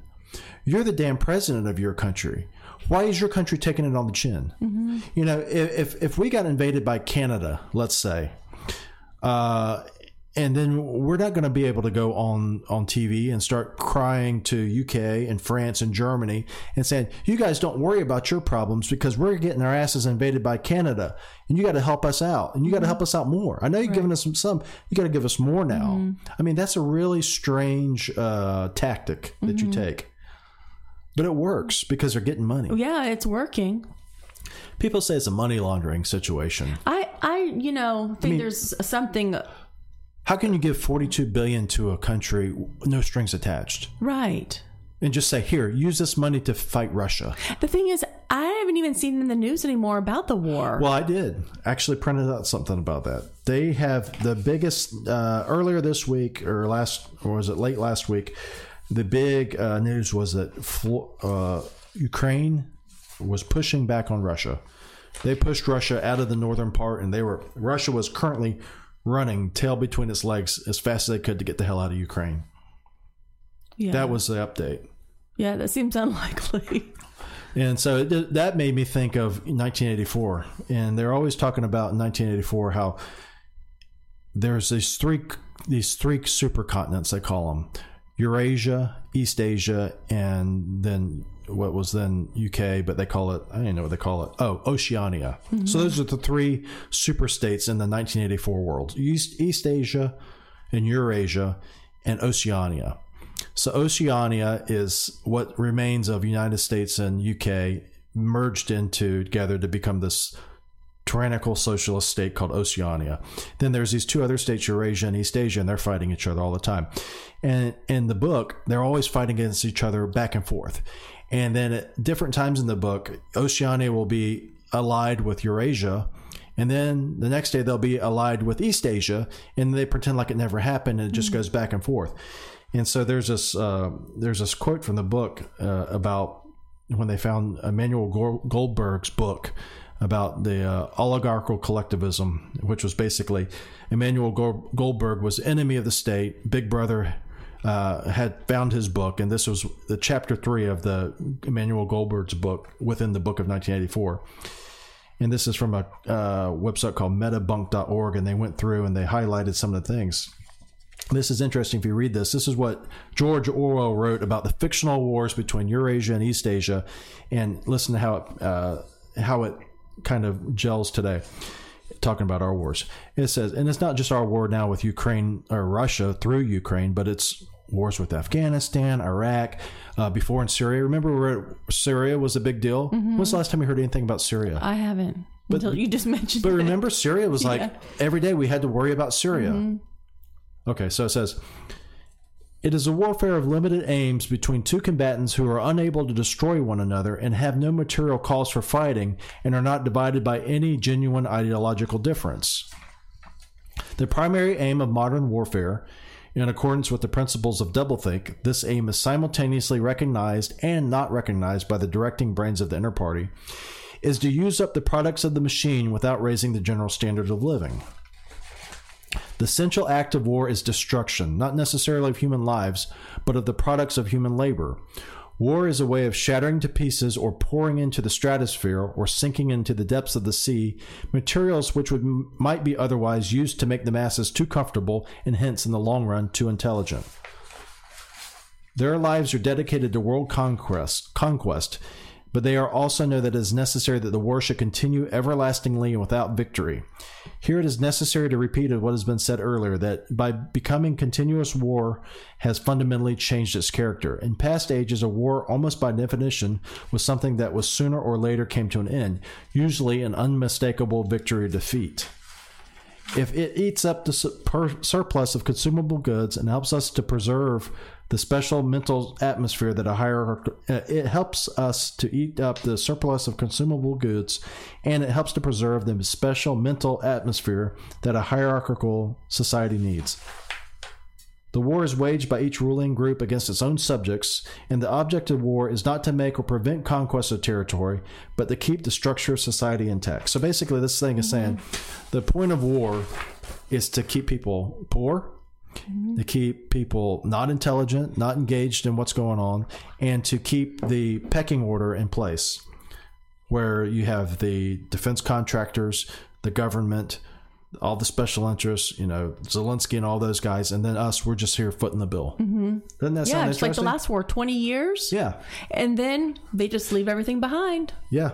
You're the damn president of your country. Why is your country taking it on the chin? You know, if, if if we got invaded by Canada, let's say, uh, and then we're not going to be able to go on on TV and start crying to UK and France and Germany and saying, "You guys don't worry about your problems because we're getting our asses invaded by Canada, and you got to help us out, and you got to mm-hmm. help us out more." I know you're giving us some, some you got to give us more now. Mm-hmm. I mean, that's a really strange uh, tactic that you mm-hmm. take, but it works because they're getting money. Yeah, it's working. People say it's a money laundering situation. I I you know think there's something How can you give 42 billion to a country with no strings attached? right. and just say, "Here, use this money to fight Russia." The thing is, I haven't even seen in the news anymore about the war. Well, I did actually printed out something about that. They have the biggest uh, earlier this week or last, or was it late last week? The big uh, news was that Flo- uh, Ukraine was pushing back on Russia. They pushed Russia out of the northern part, and they were Russia was currently running tail between its legs as fast as they could to get the hell out of Ukraine. yeah. That was the update. yeah, that seems unlikely. And so it, that made me think of 1984. And they're always talking about in 1984 how there's these three these three supercontinents they call them Eurasia, East Asia, and then what was then UK, but they call it I don't know what they call it. Oh, Oceania. Mm-hmm. So those are the three super states in the 1984 world: East East Asia, and Eurasia, and Oceania. So Oceania is what remains of United States and UK merged into together to become this tyrannical socialist state called Oceania. Then there's these two other states, Eurasia and East Asia, and they're fighting each other all the time. And in the book, they're always fighting against each other back and forth. And then at different times in the book, Oceania will be allied with Eurasia. And then the next day they'll be allied with East Asia, and they pretend like it never happened, and it just goes back and forth. And so there's this uh, there's this quote from the book uh, about when they found Emmanuel Goldberg's book about the uh, oligarchical collectivism, which was basically Emmanuel Goldberg was enemy of the state. Big Brother uh, had found his book, and this was the chapter three of the Emmanuel Goldberg's book within the book of 1984 and this is from a uh, website called metabunk.org and they went through and they highlighted some of the things. This is interesting if you read this. This is what george orwell wrote about the fictional wars between eurasia and east asia and listen to how it, uh, how it kind of gels today talking about our wars. It says and it's not just our war now with ukraine or russia through ukraine but it's wars with afghanistan iraq uh, before in syria remember where syria was a big deal when's the last time you heard anything about syria I haven't until you just mentioned but remember, Syria was like Yeah. every day we had to worry about Syria. Mm-hmm. Okay, so it says it is a warfare of limited aims between two combatants who are unable to destroy one another and have no material cause for fighting and are not divided by any genuine ideological difference. The primary aim of modern warfare, in accordance with the principles of doublethink, this aim is simultaneously recognized and not recognized by the directing brains of the inner party, is to use up the products of the machine without raising the general standard of living. The essential act of war is destruction, not necessarily of human lives, but of the products of human labor. War is a way of shattering to pieces or pouring into the stratosphere or sinking into the depths of the sea materials which would might be otherwise used to make the masses too comfortable and hence in the long run too intelligent. Their lives are dedicated to world conquest, conquest, but they are also know that it is necessary that the war should continue everlastingly and without victory. Here it is necessary to repeat what has been said earlier that by becoming continuous war has fundamentally changed its character. In past ages, a war, almost by definition, was something that was sooner or later came to an end, usually an unmistakable victory or defeat. If it eats up the surplus of consumable goods and helps us to preserve the special mental atmosphere that a hierarchy, uh, it helps us to eat up the surplus of consumable goods and it helps to preserve the special mental atmosphere that a hierarchical society needs. The war is waged by each ruling group against its own subjects, and the object of war is not to make or prevent conquest of territory, but to keep the structure of society intact. So basically, this thing is saying the point of war is to keep people poor, to keep people not intelligent, not engaged in what's going on, and to keep the pecking order in place where you have the defense contractors, the government, all the special interests, you know, Zelensky and all those guys, and then us, we're just here footing the bill. Mm-hmm. Doesn't that yeah, sound it's like the last war, 20 years. yeah, And then they just leave everything behind. yeah.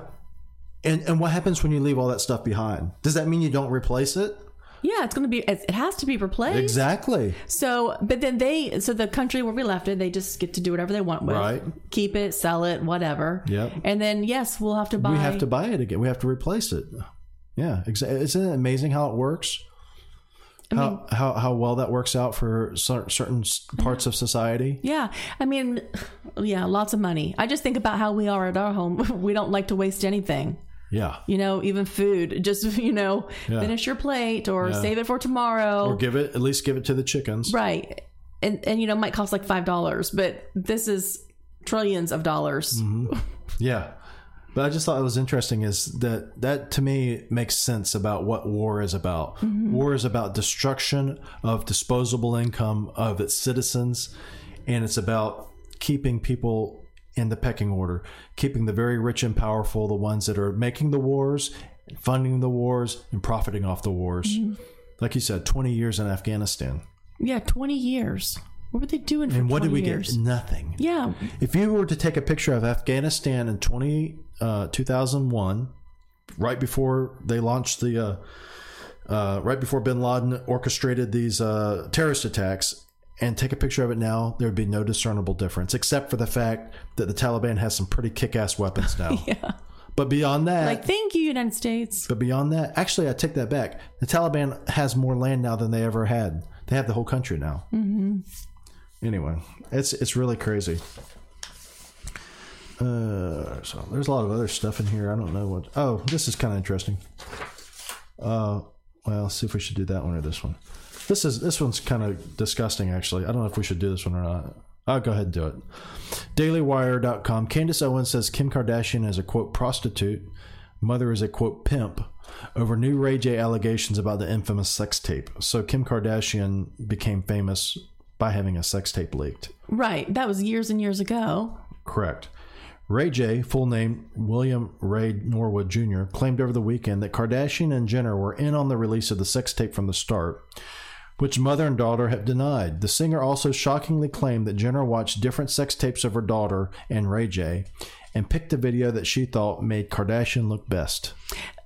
And and what happens when you leave all that stuff behind? Does that mean you don't replace it? Yeah, it's going to be, it has to be replaced. Exactly. So, but then they, so the country where we left it, they just get to do whatever they want with Right. Keep it, sell it, whatever. Yep. And then, yes, we'll have to buy. We have to buy it again. We have to replace it. Yeah, exa- isn't it amazing how it works? How, how how well that works out for certain parts of society. Yeah. I mean, Yeah, lots of money. I just think about how we are at our home. we don't like to waste anything. Yeah. You know, even food. Just you know, Yeah. finish your plate or Yeah. save it for tomorrow. Or give it at least give it to the chickens. right. And and you know, might cost like five dollars, but this is trillions of dollars. Mm-hmm. Yeah. But I just thought it was interesting is that that to me makes sense about what war is about. War is about destruction of disposable income of its citizens, and it's about keeping people in the pecking order, keeping the very rich and powerful, the ones that are making the wars, funding the wars, and profiting off the wars. Like you said, 20 years in Afghanistan. Yeah, twenty years. What were they doing for And what did we years? get? Nothing. Yeah, If you were to take a picture of Afghanistan in 20, uh, 2001, right before they launched the, uh, uh, right before bin Laden orchestrated these uh, terrorist attacks, and take a picture of it now, there would be no discernible difference, except for the fact that the Taliban has some pretty kick ass weapons now. yeah. But beyond that, Like, thank you, United States. but beyond that, actually, I take that back. The Taliban has more land now than they ever had. They have the whole country now. Mm-hmm. Anyway, it's it's really crazy. Uh, so there's a lot of other stuff in here. I don't know what. Oh, this is kind of interesting. Uh, well, see if we should do that one or this one. This is this one's kind of disgusting. Actually, I don't know if we should do this one or not. I'll go ahead and do it. DailyWire.com. Candace Owens says Kim Kardashian is a quote prostitute. Mother is a quote pimp over new Ray J allegations about the infamous sex tape. So Kim Kardashian became famous by having a sex tape leaked. Right. That was years and years ago. Correct. Ray J, full name William Ray Norwood Jr., claimed over the weekend that Kardashian and Jenner were in on the release of the sex tape from the start, which mother and daughter have denied. The singer also shockingly claimed that Jenner watched different sex tapes of her daughter and Ray J and picked the video that she thought made Kardashian look best.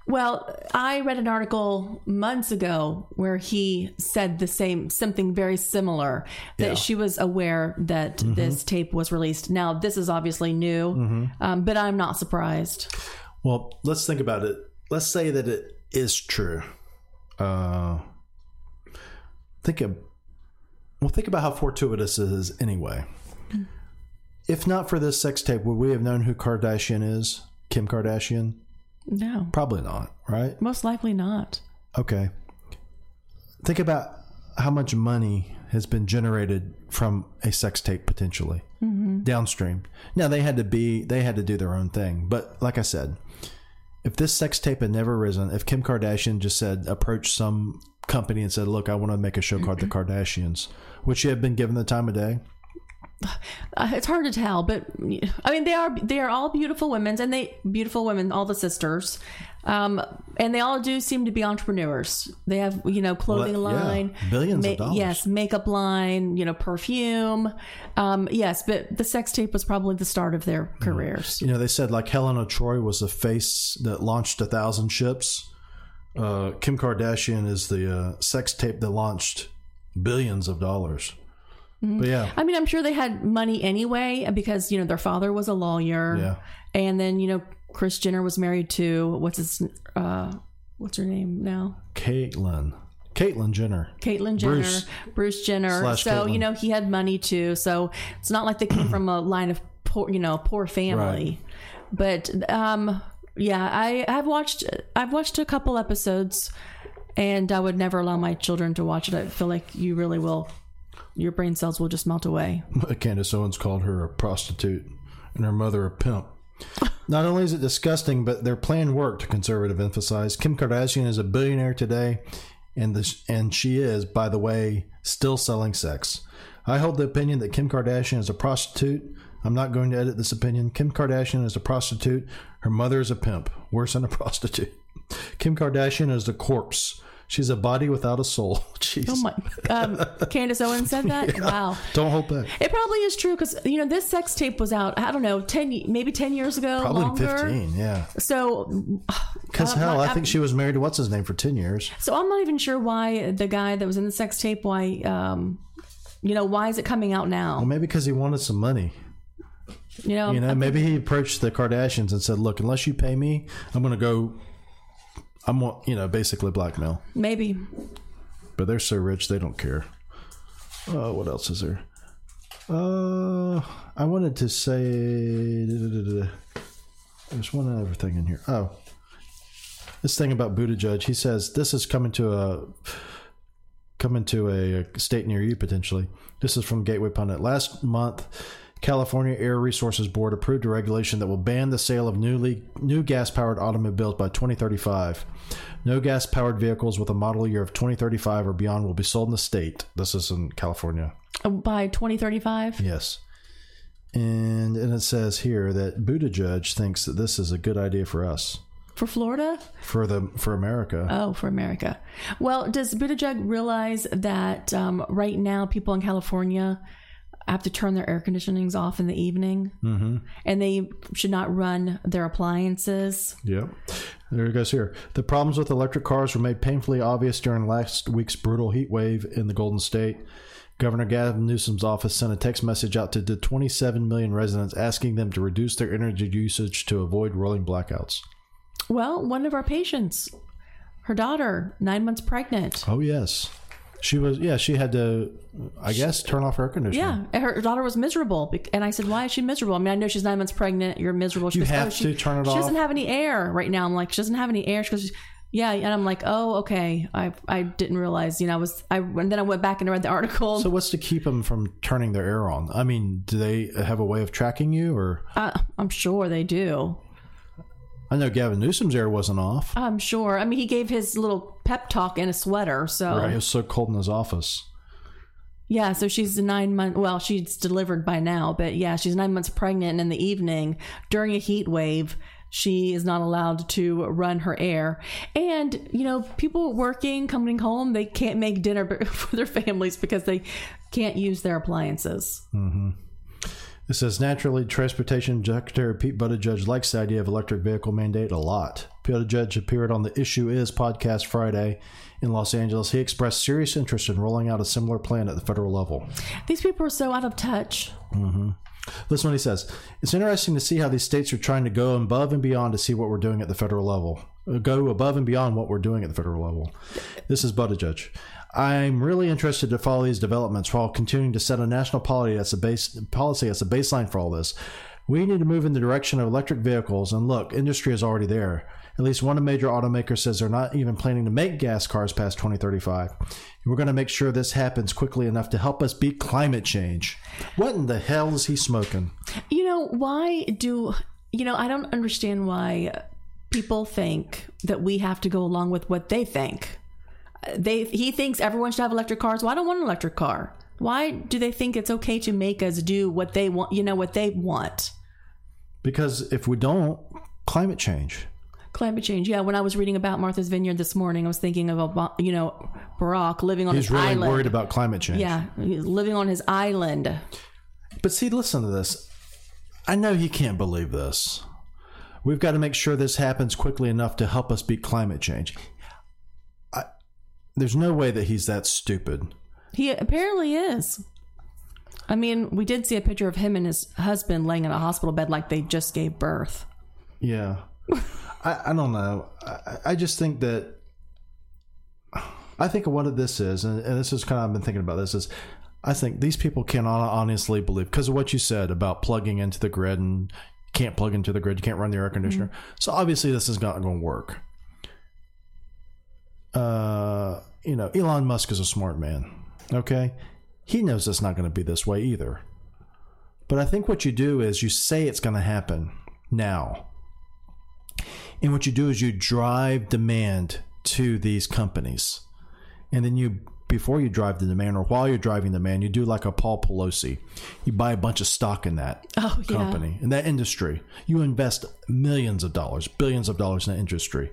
Well, I read an article months ago where he said the same, something very similar, that Yeah. Mm-hmm. she was aware that this tape was released. Now, this is obviously new, um, but I'm not surprised. Well, let's think about it. Let's say that it is true. Uh, think of well, think about how fortuitous it is anyway. If not for this sex tape, would we have known who Kardashian is? Kim Kardashian? No, Probably not, right? most likely not. Okay. Think about how much money has been generated from a sex tape potentially mm-hmm. downstream. Now they had to be they had to do their own thing, but like I said, if this sex tape had never risen, if Kim Kardashian just said approach some company and said, "Look, I want to make a show called The Kardashians," would she have been given the time of day? It's hard to tell, but I mean, they are they are all beautiful women, and they beautiful women, all the sisters, um, and they all do seem to be entrepreneurs. They have you know clothing Well, yeah, line, billions of dollars. yes, makeup line, you know, perfume, um, yes, but the sex tape was probably the start of their Mm-hmm. careers. You know, they said like Helen of Troy was the face that launched a thousand ships. Uh, Kim Kardashian is the uh, sex tape that launched billions of dollars. But yeah, I mean, I'm sure they had money anyway because you know their father was a lawyer, Yeah. and then you know Kris Jenner was married to what's his uh, what's her name now? Caitlyn, Caitlyn Jenner. Caitlyn Jenner, Bruce. Bruce, Jenner. So Caitlyn. you know he had money too. So it's not like they came from a line of poor, you know, poor family. But um, yeah, I I've watched I've watched a couple episodes, and I would never allow my children to watch it. I feel like you really will. Your brain cells will just melt away. Candace Owens called her a prostitute and her mother a pimp. Not only is it disgusting, but their plan worked, conservative emphasized. Kim Kardashian is a billionaire today, and this, and she is, by the way, still selling sex. I hold the opinion that Kim Kardashian is a prostitute. I'm not going to edit this opinion. Kim Kardashian is a prostitute. Her mother is a pimp, worse than a prostitute. Kim Kardashian is a corpse. She's a body without a soul. Jeez. Oh my! Um, Candace Owens said that. Wow. Don't hold back. It probably is true because you know this sex tape was out. I don't know, ten maybe ten years ago, Probably longer. 15, yeah. So, Because Uh, hell, my- I think she was married to what's his name for 10 years. so I'm not even sure why the guy that was in the sex tape. Why, um, you know, why is it coming out now? Well, maybe because he wanted some money. You know, You know, maybe he approached the Kardashians and said, "Look, unless you pay me, I'm going to go. I'm, you know, basically blackmail." maybe. But they're so rich, they don't care. Oh, what else is there? Uh, I wanted to say there's one other thing in here. Oh, this thing about Buttigieg. He says this is coming to a coming to a, state near you potentially. This is from Gateway Pundit. Last month, California Air Resources Board approved a regulation that will ban the sale of newly new gas-powered automobiles by 2035. No gas-powered vehicles with a model year of 2035 or beyond will be sold in the state. This is in California. By 2035? Yes. And and it says here that Buttigieg thinks that this is a good idea for us. For Florida? For the for America. Oh, for America. Well, does Buttigieg realize that um, right now people in California have to turn their air conditionings off in the evening, mm-hmm. and they should not run their appliances? Yep. There it goes here. The problems with electric cars were made painfully obvious during last week's brutal heat wave in the Golden State. Governor Gavin Newsom's office sent a text message out to the 27 million residents asking them to reduce their energy usage to avoid rolling blackouts. Well, one of our patients, her daughter, nine months pregnant. Oh yes, she was. Yeah, she had to, I guess, turn off her air conditioner. Yeah, her daughter was miserable, and I said, "Why is she miserable?" I mean, I know she's nine months pregnant. You're miserable. She you goes, have oh, to she, turn it she off. She doesn't have any air right now. I'm like, she doesn't have any air. She goes, "Yeah," and I'm like, "Oh, okay." I I didn't realize. You know, I was. I and then I went back and read the article. So what's to keep them from turning their air on? I mean, do they have a way of tracking you, or? Uh, I'm sure they do. I know Gavin Newsom's air wasn't off. I'm sure. I mean, he gave his little pep talk in a sweater, so right. It was so cold in his office. Yeah, so she's nine months. Well, she's delivered by now, but yeah, she's nine months pregnant. And in the evening, during a heat wave, she is not allowed to run her air. And you know, people working, coming home, they can't make dinner for their families because they can't use their appliances. Mm-hmm. It says naturally, Transportation Secretary Pete Buttigieg likes the idea of electric vehicle mandate a lot. Buttigieg appeared on the Issue Is podcast Friday in Los Angeles. He expressed serious interest in rolling out a similar plan at the federal level. These people are so out of touch. Mm-hmm. Listen what he says. It's interesting to see how these states are trying to go above and beyond to see what we're doing at the federal level. Go above and beyond what we're doing at the federal level. This is Buttigieg. I'm really interested to follow these developments while continuing to set a national policy as a base policy as a baseline for all this. We need to move in the direction of electric vehicles, and look, industry is already there. At least one of major automaker says they're not even planning to make gas cars past 2035. We're going to make sure this happens quickly enough to help us beat climate change. What in the hell is he smoking? You know, why do, you know, I don't understand why people think that we have to go along with what they think they he thinks everyone should have electric cars. Well, I don't want an electric car. Why do they think it's okay to make us do what they want? You know what they want? Because if we don't, climate change. Climate change. Yeah, when I was reading about Martha's Vineyard this morning, I was thinking of a you know Barack living on He's his really island. worried about climate change. Yeah, living on his island. But see, listen to this. I know he can't believe this. We've got to make sure this happens quickly enough to help us beat climate change. There's no way that he's that stupid. He apparently is. I mean, we did see a picture of him and his husband laying in a hospital bed like they just gave birth. Yeah. I, I don't know. I, I just think that I think what this is, and, and this is kind of I've been thinking about this is I think these people cannot honestly believe because of what you said about plugging into the grid and can't plug into the grid, you can't run the air conditioner. Mm-hmm. So obviously this is not going to work uh, you know, Elon Musk is a smart man. Okay. He knows it's not going to be this way either. But I think what you do is you say it's going to happen now. And what you do is you drive demand to these companies. And then you, before you drive the demand or while you're driving the demand, you do like a Paul Pelosi. You buy a bunch of stock in that oh, company, yeah. in that industry. You invest millions of dollars, billions of dollars in that industry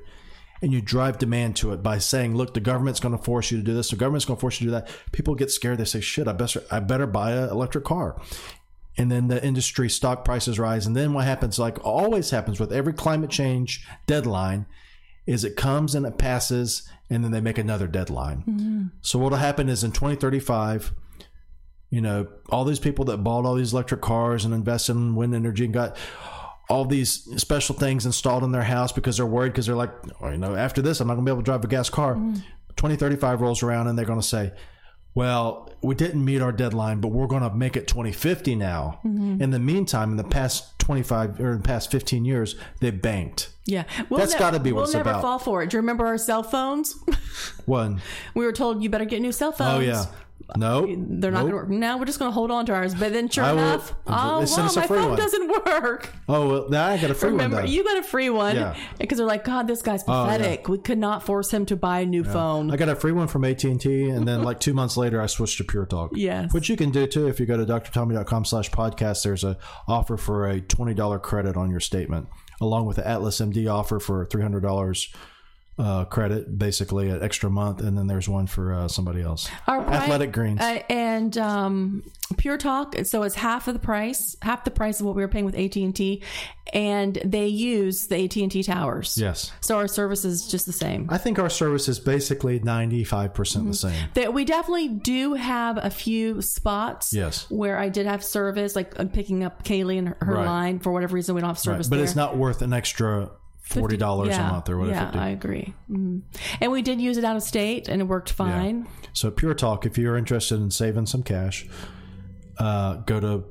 and you drive demand to it by saying, look, the government's going to force you to do this, the government's going to force you to do that. People get scared. They say, shit, I better, I better buy an electric car. And then the industry stock prices rise. And then what happens, like always happens with every climate change deadline, is it comes and it passes, and then they make another deadline. Mm-hmm. So what'll happen is in 2035, you know, all these people that bought all these electric cars and invested in wind energy and got all these special things installed in their house because they're worried because they're like, oh, you know, after this, I'm not going to be able to drive a gas car. Mm. 2035 rolls around and they're going to say, well, we didn't meet our deadline, but we're going to make it 2050 now. Mm-hmm. In the meantime, in the past 25 or in the past 15 years, they banked. Yeah, we'll That's gotta be what We'll never fall for it. Do you remember our cell phones? One. we were told you better get new cell phones. Oh yeah. No. They're not going to work. Now we're just going to hold on to ours. But then, sure I will- enough, oh, wow, my phone one. doesn't work. Oh well, now I got a free Remember, one. Though. you got a free one Yeah. because they're like, God, this guy's Oh, yeah. pathetic. We could not force him to buy a new phone. I got a free one from AT and T, and then like two months later, I switched to Pure Talk. Yes. which you can do too if you go to drtommy.com slash podcast. There's a offer for a twenty dollar credit on your statement, along with the Atlas MD offer for three hundred dollars uh, credit, basically an extra month, and then there's one for uh, somebody else. Our pri- Athletic Greens. Uh, and um, Pure Talk, so it's half of the price, half the price of what we were paying with AT and T, and they use the AT and T towers. yes, So our service is just the same. I think our service is basically ninety five percent the Mm-hmm. same. That we definitely do have a few spots. Yes. Where I did have service, like I'm picking up Kaylee and her, her Right. line for whatever reason we don't have service but there. it's not worth an extra forty dollars yeah, a month or whatever. Yeah, I agree. Mm. And we did use it out of state, and it worked fine. So Pure Talk, if you're interested in saving some cash, uh, go to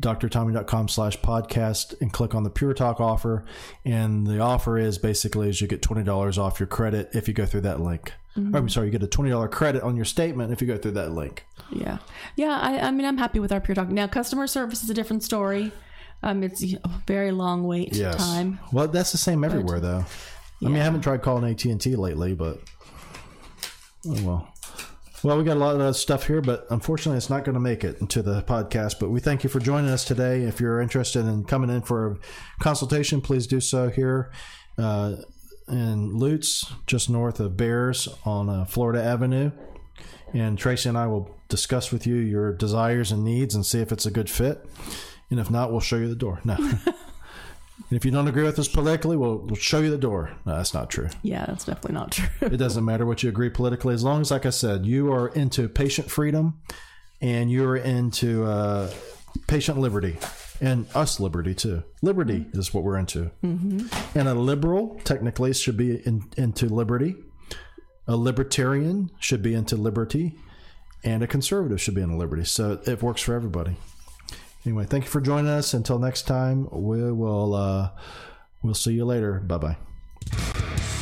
drtommy.com slash podcast and click on the Pure Talk offer. And the offer is basically is you get $20 off your credit if you go through that link. Mm-hmm. Or, I'm sorry, you get a $20 credit on your statement if you go through that link. Yeah, yeah. I, I mean, I'm happy with our Pure Talk. Now, customer service is a different story. Um, it's a very long wait Yes. time. Well, that's the same everywhere though. I mean, I haven't tried calling AT&T lately, but oh well. Well, we got a lot of stuff here, but unfortunately, it's not going to make it into the podcast. But we thank you for joining us today. If you're interested in coming in for a consultation, please do so here uh, in Lutz, just north of Bearss on uh, Florida Avenue. And Tracy and I will discuss with you your desires and needs and see if it's a good fit. And if not, we'll show you the door. No. And if you don't agree with us politically, we'll, we'll show you the door. No, that's not true. Yeah, that's definitely not true. It doesn't matter what you agree politically, as long as, like I said, you are into patient freedom and you're into uh, patient liberty and us liberty too. Liberty is what we're into. Mm-hmm. And a liberal, technically, should be in, into liberty. A libertarian should be into liberty. And a conservative should be into liberty. So it works for everybody anyway, thank you for joining us. Until next time, we will uh, we'll see you later. Bye bye.